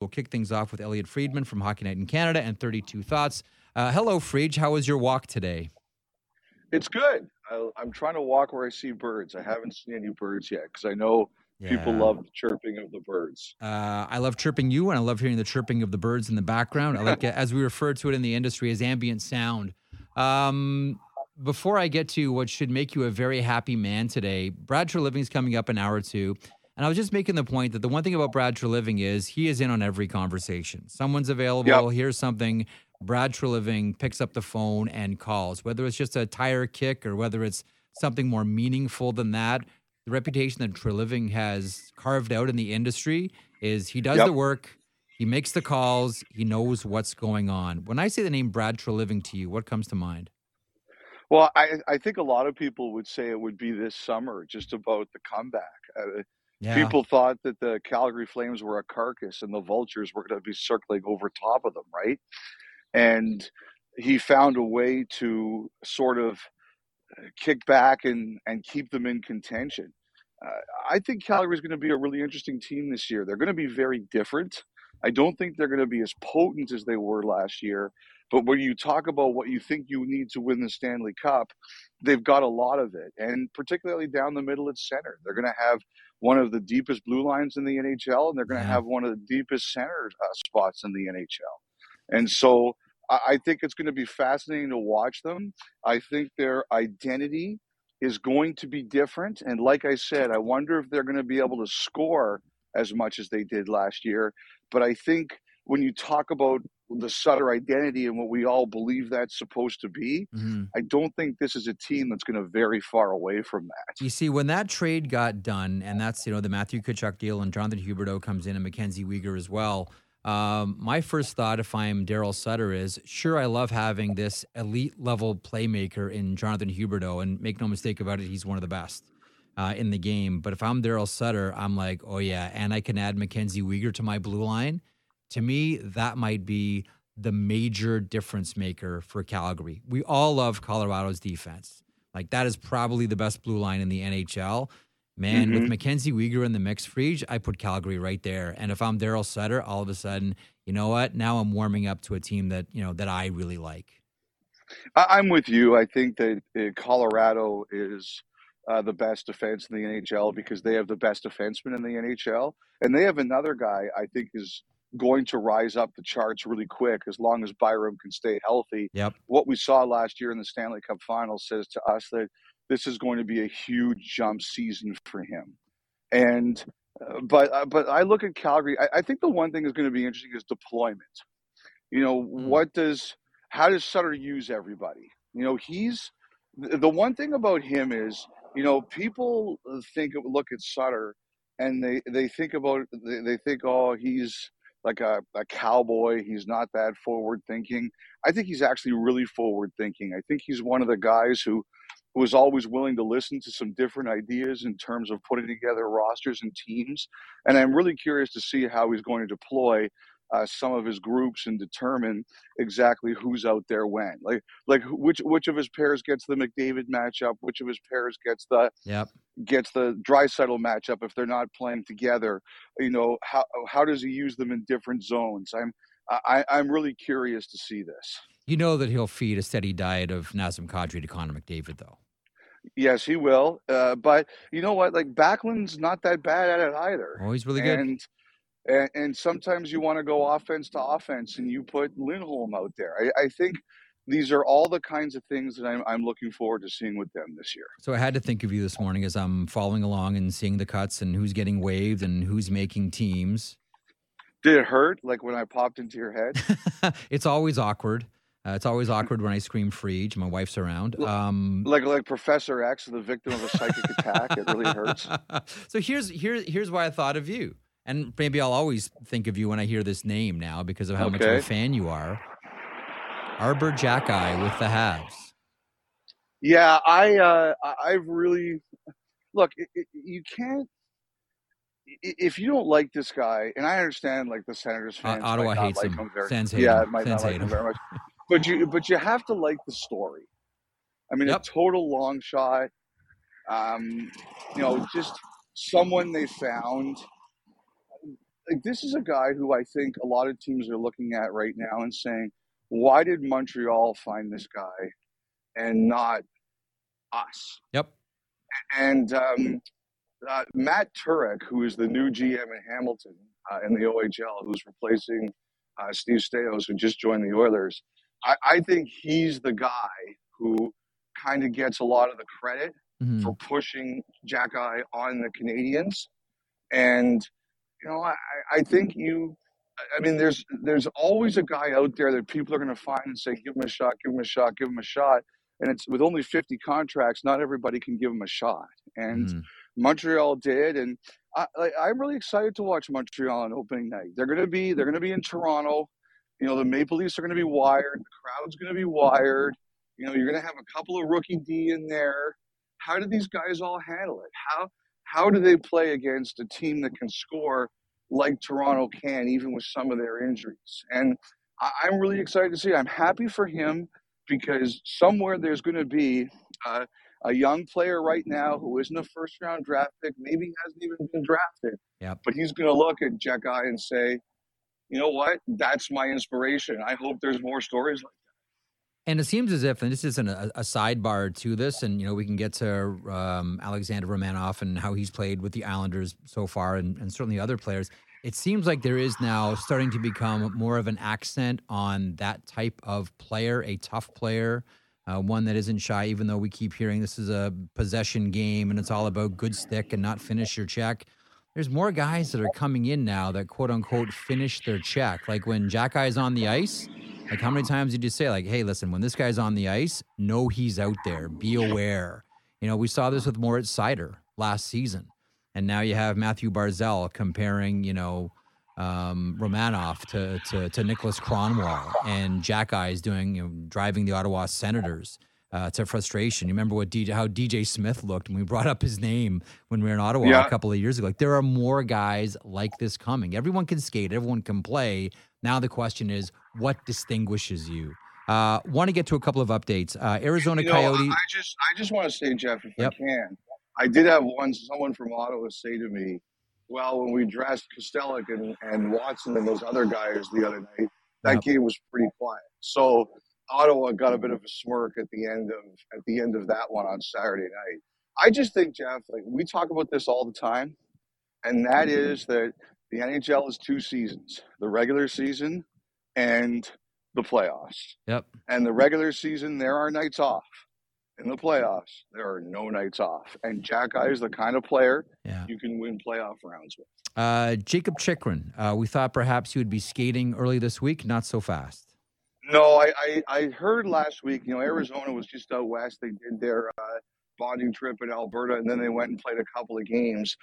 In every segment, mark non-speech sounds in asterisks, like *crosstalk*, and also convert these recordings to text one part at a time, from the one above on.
We'll kick things off with Elliotte Friedman from Hockey Night in Canada and 32 Thoughts. Uh, hello, Friedge. How was your walk today? It's good. I, I'm trying to walk where I see birds. I haven't seen any birds yet because I know people love the chirping of the birds. Uh, I love chirping you, and I love hearing the chirping of the birds in the background. I like, *laughs* as we refer to it in the industry, as ambient sound. Um, before I get to what should make you a very happy man today, Brad Treliving's coming up an hour or two. And I was just making the point that the one thing about Brad Treliving is he is in on every conversation. Someone's available, here's something. Brad Treliving picks up the phone and calls, whether it's just a tire kick or whether it's something more meaningful than that. The reputation that Treliving has carved out in the industry is he does Yep. the work, he makes the calls, he knows what's going on. When I say the name Brad Treliving to you, what comes to mind? Well, I, I think a lot of people would say it would be this summer, just about the comeback. Uh, Yeah. People thought that the Calgary Flames were a carcass and the Vultures were going to be circling over top of them, right? And he found a way to sort of uh, kick back and, and keep them in contention. Uh, I think Calgary is going to be a really interesting team this year. They're going to be very different. I don't think they're going to be as potent as they were last year. But when you talk about what you think you need to win the Stanley Cup, they've got a lot of it. And particularly down the middle at center, they're going to have one of the deepest blue lines in the NHL, and they're going to Yeah. have one of the deepest center uh, spots in the NHL. And so I, I think it's going to be fascinating to watch them. I think their identity is going to be different. And like I said, I wonder if they're going to be able to score as much as they did last year. But I think when you talk about the Sutter identity and what we all believe that's supposed to be, Mhm. I don't think this is a team that's going to vary far away from that. You see, when that trade got done, and that's you know the Matthew Tkachuk deal, and Jonathan Huberdeau comes in, and MacKenzie Weegar as well. Um, my first thought, if I'm Daryl Sutter, is sure I love having this elite level playmaker in Jonathan Huberdeau, and make no mistake about it, he's one of the best uh, in the game. But if I'm Daryl Sutter, I'm like, oh yeah, and I can add MacKenzie Weegar to my blue line. To me, that might be the major difference maker for Calgary. We all love Colorado's defense. Like that is probably the best blue line in the NHL. Man, with Mhm. MacKenzie Weegar in the mix, Friedge, I put Calgary right there. And if I'm Daryl Sutter, all of a sudden, you know what? Now I'm warming up to a team that you know that I really like. I'm with you. I think that uh, Colorado is uh, the best defense in the NHL because they have the best defenseman in the NHL, and they have another guy I think is going to rise up the charts really quick as long as Byram can stay healthy. Yep. What we saw last year in the Stanley Cup Finals says to us that this is going to be a huge jump season for him, and. Uh, but uh, but I look at Calgary. I, I think the one thing that's going to be interesting is deployment. You know, what does how does Sutter use everybody? You know, he's the the one thing about him is, you know, people think look at Sutter and they they think about they, they think oh he's like a, a cowboy he's not that forward thinking i think he's actually really forward thinking i think he's one of the guys who who is always willing to listen to some different ideas in terms of putting together rosters and teams. And i'm really curious to see how he's going to deploy uh, some of his groups and determine exactly who's out there when. Like like which which of his pairs gets the McDavid matchup, which of his pairs gets the Yep. gets the Draisaitl matchup if they're not playing together. You know how how does he use them in different zones? I'm I, I'm really curious to see this. You know that he'll feed a steady diet of Nazem Kadri to Connor McDavid, though. Yes, he will. Uh, but you know what? Like Backlund's not that bad at it either. Oh, he's really good. And and, sometimes you want to go offense to offense, and you put Lindholm out there. I, I think these are all the kinds of things that I'm, I'm looking forward to seeing with them this year. So I had to think of you this morning as I'm following along and seeing the cuts and who's getting waived and who's making teams. Did it hurt? Like when I popped into your head? *laughs* it's always awkward. Uh, it's always awkward when I scream Friedge. My wife's around. Um, like like Professor X, the victim of a psychic attack. It really hurts. *laughs* so here's here, here's why I thought of you, and maybe I'll always think of you when I hear this name now because of how much of a fan you are. Arber Xhekaj with the Habs. Yeah, I uh, I've really look. It, it, you can't if you don't like this guy, and I understand like the Senators Uh, fans. Ottawa might not hates like him. very, Sens hate yeah, him. might Sens not like hate him him. very much. But you but you have to like the story. I mean, Yep. a total long shot. Um, you know, just someone they found. Like this is a guy who I think a lot of teams are looking at right now and saying, why did Montreal find this guy and not us? Yep. And um, uh, Matt Turek, who is the new GM in Hamilton uh, in the OHL, who's replacing uh, Steve Staios, who just joined the Oilers, I, I think he's the guy who kind of gets a lot of the credit mm-hmm. for pushing Xhekaj on the Canadiens. And, you know, I, I think you, I mean, there's there's always a guy out there that people are going to find and say, give him a shot, give him a shot, give him a shot. And it's with only 50 contracts, not everybody can give him a shot. And mm. Montreal did, and I, I'm really excited to watch Montreal on opening night. They're going to be they're going to be in Toronto. You know, the Maple Leafs are going to be wired. The crowd's going to be wired. You know, you're going to have a couple of rookie D in there. How do these guys all handle it? How how do they play against a team that can score like Toronto can, even with some of their injuries? And I, I'm really excited to see. I'm happy for him because somewhere there's going to be uh, a young player right now who isn't a first round draft pick, maybe hasn't even been drafted. Yep. But he's going to look at Xhekaj and say, you know what? That's my inspiration. I hope there's more stories like that. And it seems as if, and this isn't a, a sidebar to this, and you know we can get to um, Alexander Romanov and how he's played with the Islanders so far, and, and certainly other players. It seems like there is now starting to become more of an accent on that type of player, a tough player, uh, one that isn't shy, even though we keep hearing this is a possession game and it's all about good stick and not finish your check. There's more guys that are coming in now that quote unquote finish their check. Like when Xhekaj is on the ice, like how many times did you say, like, hey, listen, when this guy's on the ice, know he's out there. Be aware. You know, we saw this with Moritz Seider last season. And now you have Mathew Barzal comparing, you know, um, Romanov to, to, to Niklas Kronwall and Xhekaj is doing, you know, driving the Ottawa Senators uh, to frustration. You remember what DJ, how DJ Smith looked when we brought up his name when we were in Ottawa yeah. a couple of years ago. Like there are more guys like this coming. Everyone can skate, everyone can play. Now the question is, what distinguishes you? Uh, want to get to a couple of updates. Uh, Arizona you know, Coyote. I just, I just want to say, Jeff, if yep. I can, I did have one someone from Ottawa say to me, well, when we dressed Kastelic and, and Watson and those other guys the other night, that yep. game was pretty quiet. So Ottawa got a bit of a smirk at the end of at the end of that one on Saturday night. I just think, Jeff, like we talk about this all the time, and that is that the NHL is two seasons: the regular season and the playoffs. Yep. And the regular season, there are nights off in the playoffs, there are no nights off. And Xhekaj is the kind of player yeah. you can win playoff rounds with. Uh, Jakob Chychrun, uh, we thought perhaps he would be skating early this week, not so fast. No, I, I, I, heard last week, you know, Arizona was just out west. They did their uh, bonding trip in Alberta, and then they went and played a couple of games.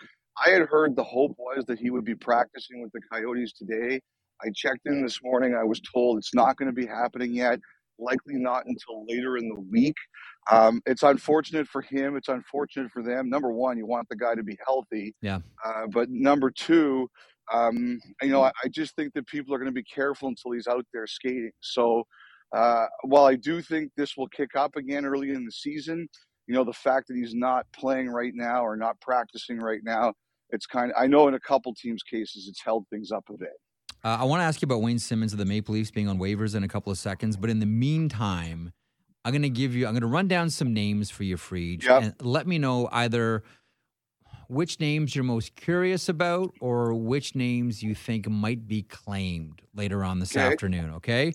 I had heard the hope was that he would be practicing with the Coyotes today. I checked in this morning. I was told it's not going to be happening yet, likely not until later in the week. Um, it's unfortunate for him. It's unfortunate for them. Number one, you want the guy to be healthy. Yeah. Uh, but number two, um, you know, I, I, just think that people are going to be careful until he's out there skating. So uh, while I do think this will kick up again early in the season, you know, the fact that he's not playing right now or not practicing right now, it's kind of, I know in a couple teams' cases, it's held things up a bit. Uh, I want to ask you about Wayne Simmonds of the Maple Leafs being on waivers in a couple of seconds. But in the meantime, I'm going to give you, I'm going to run down some names for you, Fried. Yep. And let me know either which names you're most curious about or which names you think might be claimed later on this okay. afternoon, okay?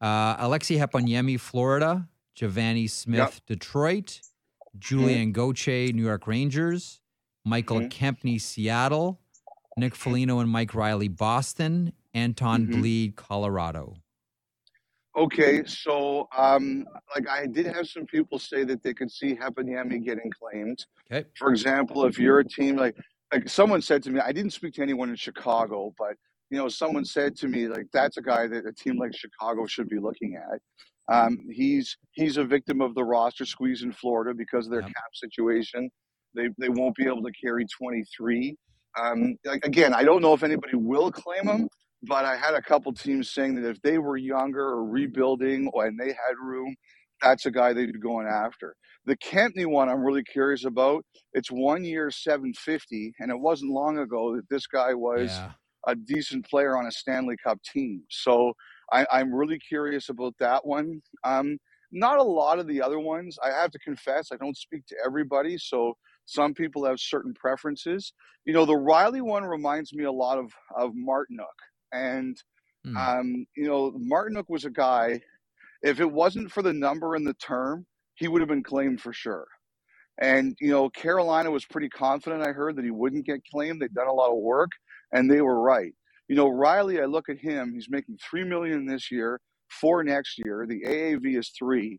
Uh, Aleksi Heponiemi, Florida. Givani Smith, yep. Detroit. Julien mm-hmm. Gauthier, New York Rangers. Michael mm-hmm. Kempny, Seattle. Nick Foligno and Mike Reilly, Boston. Anton mm-hmm. Blidh, Colorado. Okay, so um, like I did have some people say that they could see Heponiemi getting claimed. Okay. For example, if you're a team like like someone said to me, I didn't speak to anyone in Chicago, but you know, someone said to me like that's a guy that a team like Chicago should be looking at. Um, he's he's a victim of the roster squeeze in Florida because of their yep. cap situation. They they won't be able to carry 23. Um, like again, I don't know if anybody will claim him, but I had a couple teams saying that if they were younger or rebuilding and they had room, that's a guy they'd be going after. The Kempny one, I'm really curious about. It's one year, 750, and it wasn't long ago that this guy was yeah. a decent player on a Stanley Cup team. So I, am really curious about that one. Um, not a lot of the other ones. I have to confess, I don't speak to everybody. So some people have certain preferences. You know, the Reilly one reminds me a lot of of Martinook, and mm. um, you know, Martinook was a guy. If it wasn't for the number and the term, he would have been claimed for sure. And you know, Carolina was pretty confident. I heard that he wouldn't get claimed. They'd done a lot of work, and they were right. You know, Reilly, I look at him. He's making three million this year, four next year. The AAV is three.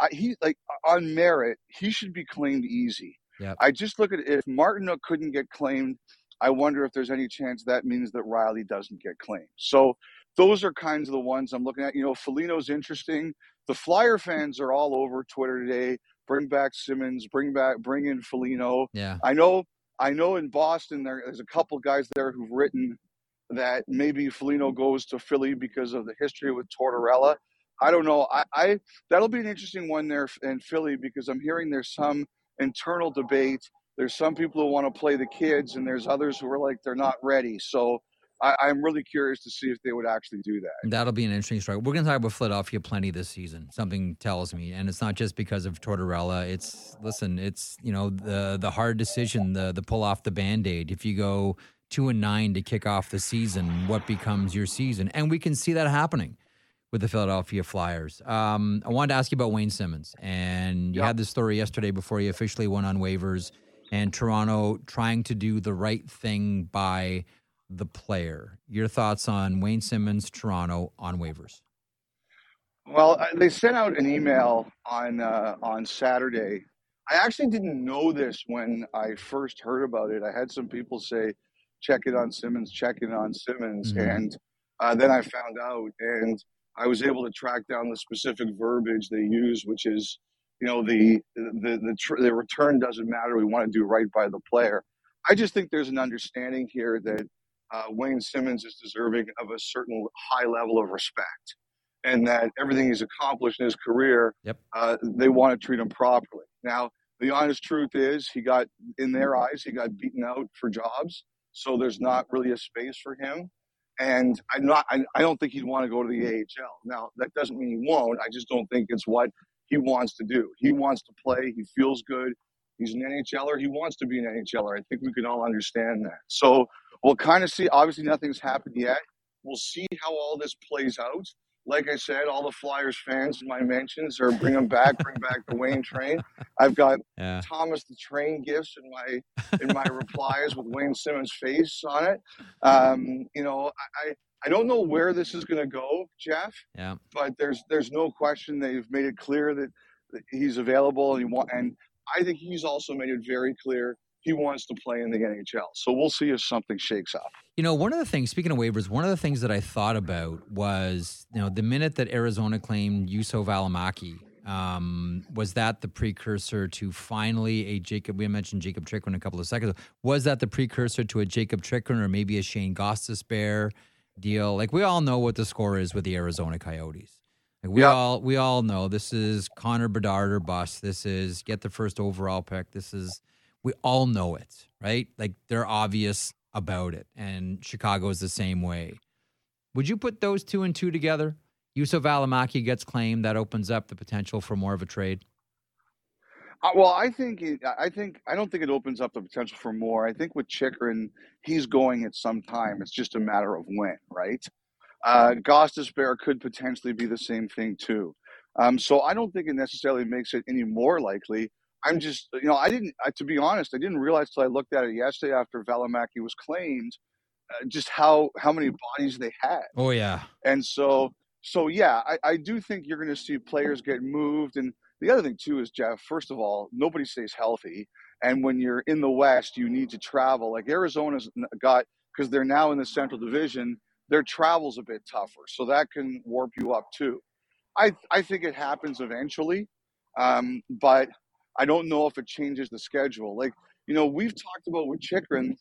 I, he like on merit, he should be claimed easy. Yep. I just look at it, if Martinook couldn't get claimed, I wonder if there's any chance that means that Reilly doesn't get claimed. So those are kinds of the ones I'm looking at. You know, Foligno's interesting. The Flyer fans are all over Twitter today. Bring back Simmonds. Bring back. Bring in Foligno. Yeah. I know. I know in Boston there's a couple guys there who've written that maybe Foligno goes to Philly because of the history with Tortorella. I don't know. I, I that'll be an interesting one there in Philly because I'm hearing there's some internal debate. There's some people who want to play the kids, and there's others who are like they're not ready. So I, am really curious to see if they would actually do that. That'll be an interesting story. We're going to talk about Philadelphia plenty this season. Something tells me, and it's not just because of Tortorella. It's listen, it's you know the the hard decision, the the pull off the band aid. If you go two and nine to kick off the season, what becomes your season? And we can see that happening with the Philadelphia Flyers. Um, I wanted to ask you about Wayne Simmonds, and you yep. had this story yesterday before he officially went on waivers, and Toronto trying to do the right thing by the player. Your thoughts on Wayne Simmonds, Toronto on waivers? Well, they sent out an email on uh, on Saturday. I actually didn't know this when I first heard about it. I had some people say, "Check it on Simmonds, check it on Simmonds," mm-hmm. and uh, then I found out, and I was able to track down the specific verbiage they use, which is, you know, the the the, tr- the return doesn't matter. We want to do right by the player. I just think there's an understanding here that uh, Wayne Simmonds is deserving of a certain high level of respect, and that everything he's accomplished in his career, yep. uh, they want to treat him properly. Now, the honest truth is, he got in their eyes, he got beaten out for jobs, so there's not really a space for him and I'm not. I, I don't think he'd want to go to the AHL. Now that doesn't mean he won't. I just don't think it's what he wants to do. He wants to play. He feels good. He's an NHLer. He wants to be an NHLer. I think we can all understand that. So we'll kind of see. Obviously, nothing's happened yet. We'll see how all this plays out like I said, all the Flyers fans in my mentions are bring them back, bring back the Wayne train. *laughs* I've got yeah. Thomas the Train gifts in my in my *laughs* replies with Wayne Simmonds' face on it. Um, you know, I I don't know where this is going to go, Jeff. Yeah. But there's there's no question they've made it clear that, that he's available and he want, and I think he's also made it very clear he wants to play in the NHL. So we'll see if something shakes up. You know, one of the things, speaking of waivers, one of the things that I thought about was, you know, the minute that Arizona claimed Juuso Valimaki, um, was that the precursor to finally a Jakob? We mentioned Jakob Chychrun a couple of seconds ago. Was that the precursor to a Jakob Chychrun or maybe a Shane Gostisbehere deal? Like we all know what the score is with the Arizona Coyotes. Like we yep. all we all know this is Connor Bedard or bust. This is get the first overall pick. This is we all know it, right? Like they're obvious about it. And Chicago is the same way. Would you put those two and two together? Juuso Valimaki gets claimed. That opens up the potential for more of a trade. Uh, well, I think it, I think I don't think it opens up the potential for more. I think with Chychrun, he's going at some time. It's just a matter of when, right? Uh, Gostisbehere could potentially be the same thing too. Um, so I don't think it necessarily makes it any more likely. I'm just, you know, I didn't, I, to be honest, I didn't realize till I looked at it yesterday after Valimaki was claimed, uh, just how how many bodies they had. Oh yeah. And so, so yeah, I, I do think you're going to see players get moved. And the other thing too is Jeff. First of all, nobody stays healthy, and when you're in the West, you need to travel. Like Arizona's got because they're now in the Central Division, their travel's a bit tougher, so that can warp you up too. I I think it happens eventually, um, but I don't know if it changes the schedule. Like, you know, we've talked about with Chychrun,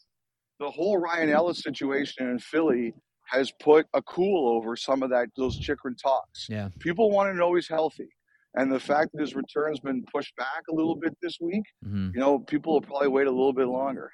the whole Ryan Ellis situation in Philly has put a cool over some of that those Chychrun talks. Yeah. People want to know he's healthy. And the fact that his return's been pushed back a little bit this week, mm-hmm. you know, people will probably wait a little bit longer.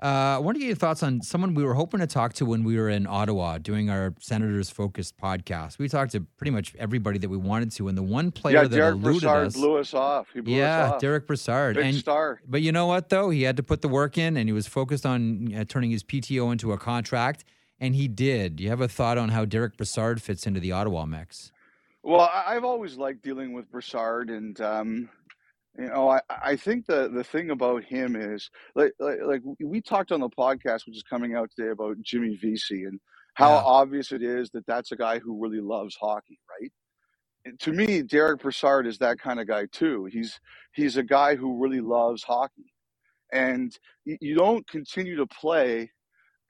Uh, I want to get your thoughts on someone we were hoping to talk to when we were in Ottawa doing our Senators Focused podcast. We talked to pretty much everybody that we wanted to, and the one player yeah, that Derick eluded Brassard us, blew us off. Blew yeah, us off. Derick Brassard, Big and star. but you know what though, he had to put the work in, and he was focused on uh, turning his PTO into a contract, and he did. Do you have a thought on how Derick Brassard fits into the Ottawa mix? Well, I've always liked dealing with Brassard, and um, you know, I, I think the the thing about him is like, like like we talked on the podcast, which is coming out today, about Jimmy Vesey and how Yeah. obvious it is that that's a guy who really loves hockey, right? And to me, Derick Brassard is that kind of guy too. He's he's a guy who really loves hockey, and you don't continue to play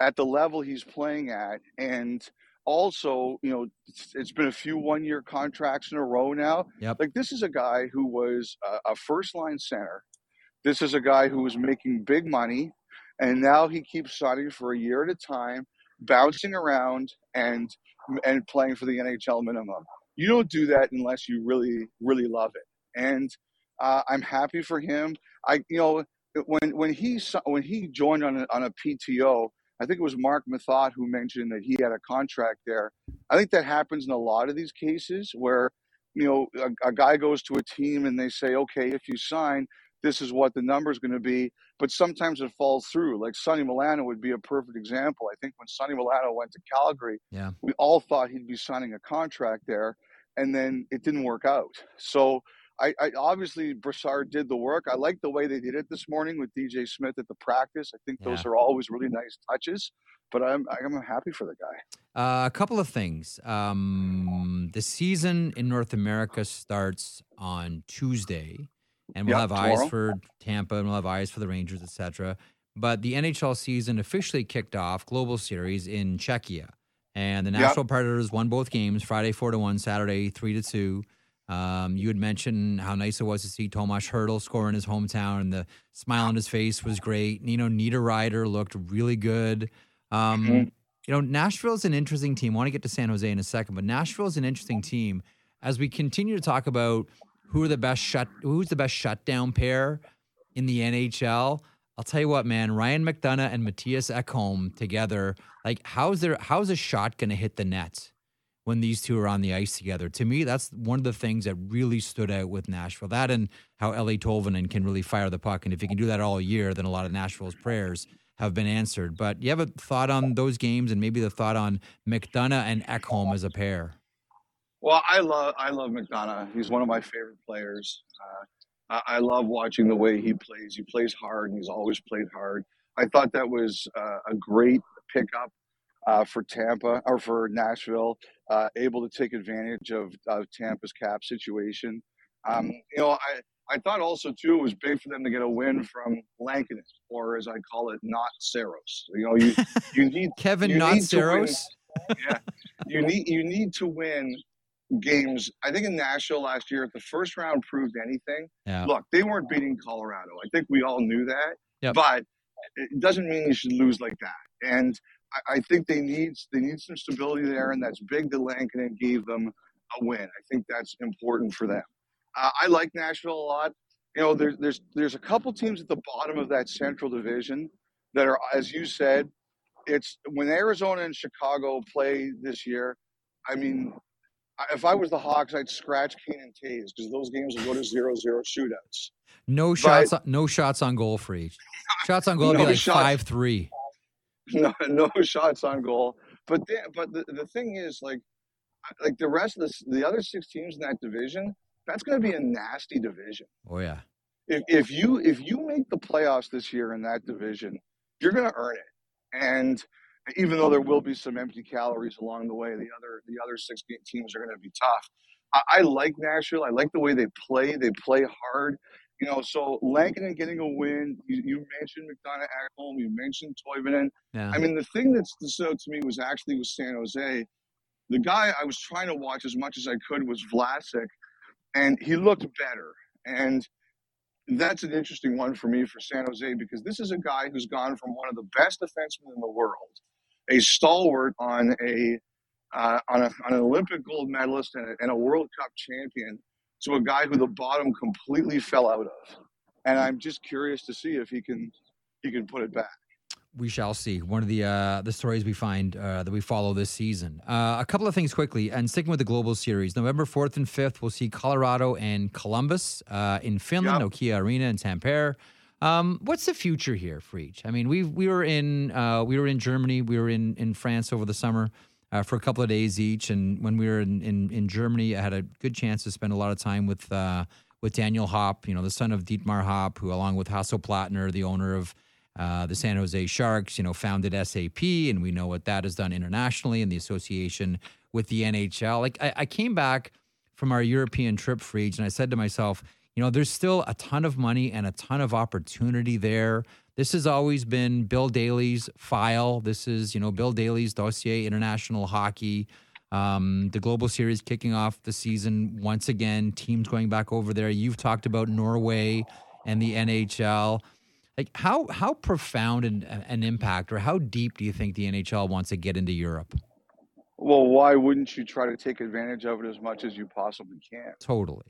at the level he's playing at, and also, you know, it's, it's been a few one year contracts in a row now. Yep. Like this is a guy who was a, a first line center. This is a guy who was making big money, and now he keeps signing for a year at a time, bouncing around and and playing for the NHL minimum. You don't do that unless you really really love it. And uh, I'm happy for him. I you know when when he when he joined on a, on a PTO, I think it was Mark Mathot who mentioned that he had a contract there. I think that happens in a lot of these cases where you know a, a guy goes to a team and they say, okay, if you sign, this is what the number is going to be. But sometimes it falls through. Like Sonny Milano would be a perfect example. I think when Sonny Milano went to Calgary, Yeah. we all thought he'd be signing a contract there, and then it didn't work out. So I, I obviously Brassard did the work. I like the way they did it this morning with DJ Smith at the practice. I think those Yeah. are always really nice touches. But I'm I'm happy for the guy. Uh, a couple of things. Um, the season in North America starts on Tuesday, and we'll Yeah, have eyes for Tampa, and we'll have eyes for the Rangers, etc. But the NHL season officially kicked off Global Series in Czechia, and the Yep. Nashville Predators won both games Friday four to one, Saturday three to two. Um, you had mentioned how nice it was to see Tomas Hertl score in his hometown, and the smile on his face was great. You know, Niederreiter looked really good. Um, Mhm. You know, Nashville's an interesting team. I want to get to San Jose in a second, but Nashville's an interesting team as we continue to talk about who are the best shut, who's the best shutdown pair in the NHL. I'll tell you what, man, Ryan McDonagh and Mattias Ekholm together, like how's there how's a shot gonna hit the net when these two are on the ice together? To me, that's one of the things that really stood out with Nashville. That and how Eeli Tolvanen can really fire the puck. And if he can do that all year, then a lot of Nashville's prayers have been answered. But you have a thought on those games and maybe the thought on McDonagh and Ekholm as a pair? Well, I love I love McDonagh. He's one of my favorite players. Uh, I, I love watching the way he plays. He plays hard, and he's always played hard. I thought that was uh, a great pickup uh, for Tampa or for Nashville, uh, able to take advantage of, of Tampa's cap situation. Um, you know, I I thought also too it was big for them to get a win from Lankinen, or as I call it, not Saros. You know, you you *laughs* need Kevin You not need. Saros? *laughs* yeah, you need you need to win games. I think in Nashville last year, if the first round proved anything, Yeah. look, they weren't beating Colorado. I think we all knew that. Yep. But it doesn't mean you should lose like that. And I, I think they need they need some stability there, and that's big that Lankinen gave them a win. I think that's important for them. Uh, I like Nashville a lot. You know, there's there's there's a couple teams at the bottom of that Central Division that are, as you said, it's when Arizona and Chicago play this year. I mean, if I was the Hawks, I'd scratch Kane and Toews because those games will go to zero zero shootouts. No shots on, no shots on goal for each. Shots on goal would be like shots. five three. *laughs* No, no shots on goal. But the, but the, the thing is, like, like the rest of the the other six teams in that division, that's going to be a nasty division. Oh yeah. if, if you if you make the playoffs this year in that division, you're going to earn it. And even though there will be some empty calories along the way, the other the other six teams are going to be tough. I, I like Nashville. I like the way they play. They play hard. You know, so Lankinen getting a win. You, you mentioned McDonagh at home. You mentioned Tolvanen. Yeah. I mean, the thing that stood out to me was actually with San Jose. The guy I was trying to watch as much as I could was Vlasic, and he looked better. And that's an interesting one for me for San Jose because this is a guy who's gone from one of the best defensemen in the world, a stalwart on a uh, on, a, on an Olympic gold medalist and a, and a World Cup champion, to a guy who the bottom completely fell out of. And I'm just curious to see if he can he can put it back. we shall see. One of the uh, the stories we find uh, that we follow this season. Uh, a couple of things quickly, and sticking with the global series, November fourth and fifth, we'll see Colorado and Columbus uh, in Finland, Yep. Nokia Arena in Tampere. Um, what's the future here for each? I mean, we we were in uh, we were in Germany, we were in in France over the summer. Uh, for a couple of days each, and when we were in, in, in Germany, I had a good chance to spend a lot of time with uh, with Daniel Hopp, you know, the son of Dietmar Hopp, who, along with Hasso Plattner, the owner of uh, the San Jose Sharks, you know, founded SAP, and we know what that has done internationally and the association with the NHL. Like, I, I came back from our European trip for and I said to myself, you know, there's still a ton of money and a ton of opportunity there. This has always been Bill Daly's file. This is, you know, Bill Daly's dossier, international hockey. Um, the Global Series kicking off the season once again, teams going back over there. You've talked about Norway and the NHL. Like how how profound an, an impact or how deep do you think the NHL wants to get into Europe? Well, why wouldn't you try to take advantage of it as much as you possibly can? Totally.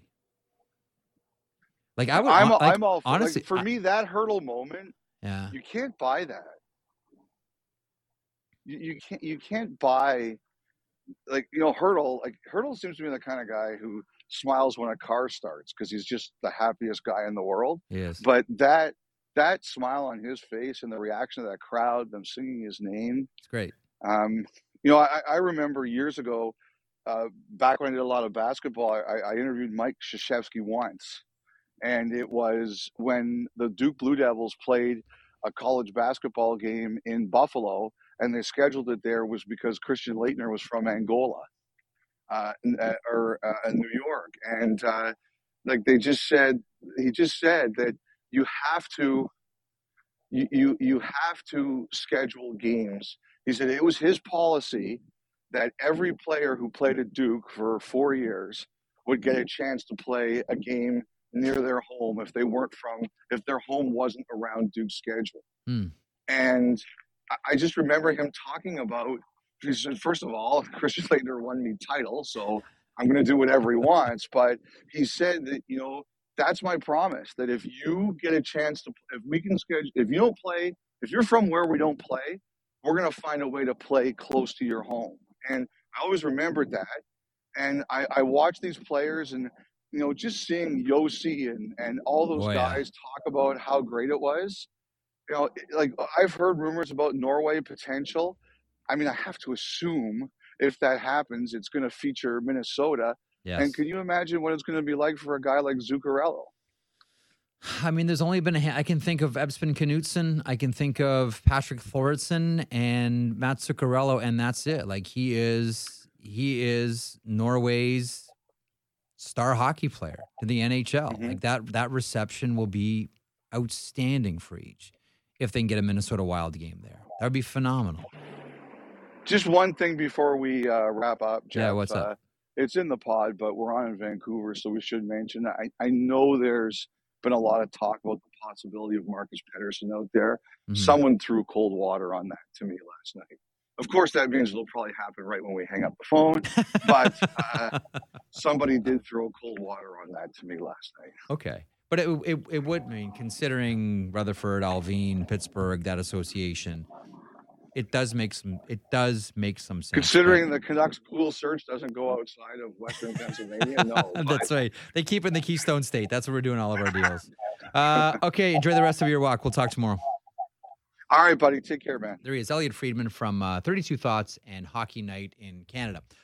Like I would, I'm, like, I'm all for, like, honestly for I- me that Hertl moment. yeah. You can't buy that. You, you can't. You can't buy like you know Hertl. Like Hertl seems to be the kind of guy who smiles when a car starts because he's just the happiest guy in the world. Yes. But that that smile on his face and the reaction of that crowd, them singing his name, It's great. Um, you know, I, I remember years ago, uh, back when I did a lot of basketball, I, I interviewed Mike Krzyzewski once, and it was when the Duke Blue Devils played a college basketball game in Buffalo, and they scheduled it there was because Christian Laettner was from Angola, uh, uh, or uh, New York, and uh, like they just said, he just said that you have to. You you have to schedule games he said it was his policy that every player who played at Duke for four years would get a chance to play a game near their home if they weren't from if their home wasn't around Duke's schedule. Hmm. And I- I just remember him talking about he said, first of all, *laughs* Christian Laettner won me title, so I'm going to do whatever he wants. But he said that you know that's my promise that if you get a chance to if we can schedule if you don't play if you're from where we don't play we're going to find a way to play close to your home. And I always remembered that. And I, I watched these players and, you know, just seeing Josi and, and all those Oh, yeah. guys talk about how great it was. You know, like I've heard rumors about Norway potential. I mean, I have to assume if that happens, it's going to feature Minnesota. Yes. And can you imagine what it's going to be like for a guy like Zuccarello? I mean, there's only been ha- I can think of Espen Knutsen, I can think of Patrick Thoresen and Matt Zuccarello, and that's it. Like he is he is Norway's star hockey player to the NHL. Mhm. Like that that reception will be outstanding for each if they can get a Minnesota Wild game there. That would be phenomenal. Just one thing before we uh, wrap up, Jeff. Yeah, what's up? Uh, it's in the pod, but we're on in Vancouver, so we should mention. I, I know there's been a lot of talk about the possibility of Marcus Pettersson out there. Mhm. Someone threw cold water on that to me last night. Of course, that means it'll probably happen right when we hang up the phone. But uh, *laughs* somebody did throw cold water on that to me last night. Okay. But it, it, it would mean, considering Rutherford, Allvin, Pittsburgh, that association, it does make some it does make some sense. Considering the Canucks pool search doesn't go outside of Western Pennsylvania, no. *laughs* That's right. They keep it in the Keystone State. That's where we're doing all of our deals. Uh, okay, enjoy the rest of your walk. We'll talk tomorrow. All right, buddy. Take care, man. There he is, Elliotte Friedman from uh, 32 Thoughts and Hockey Night in Canada.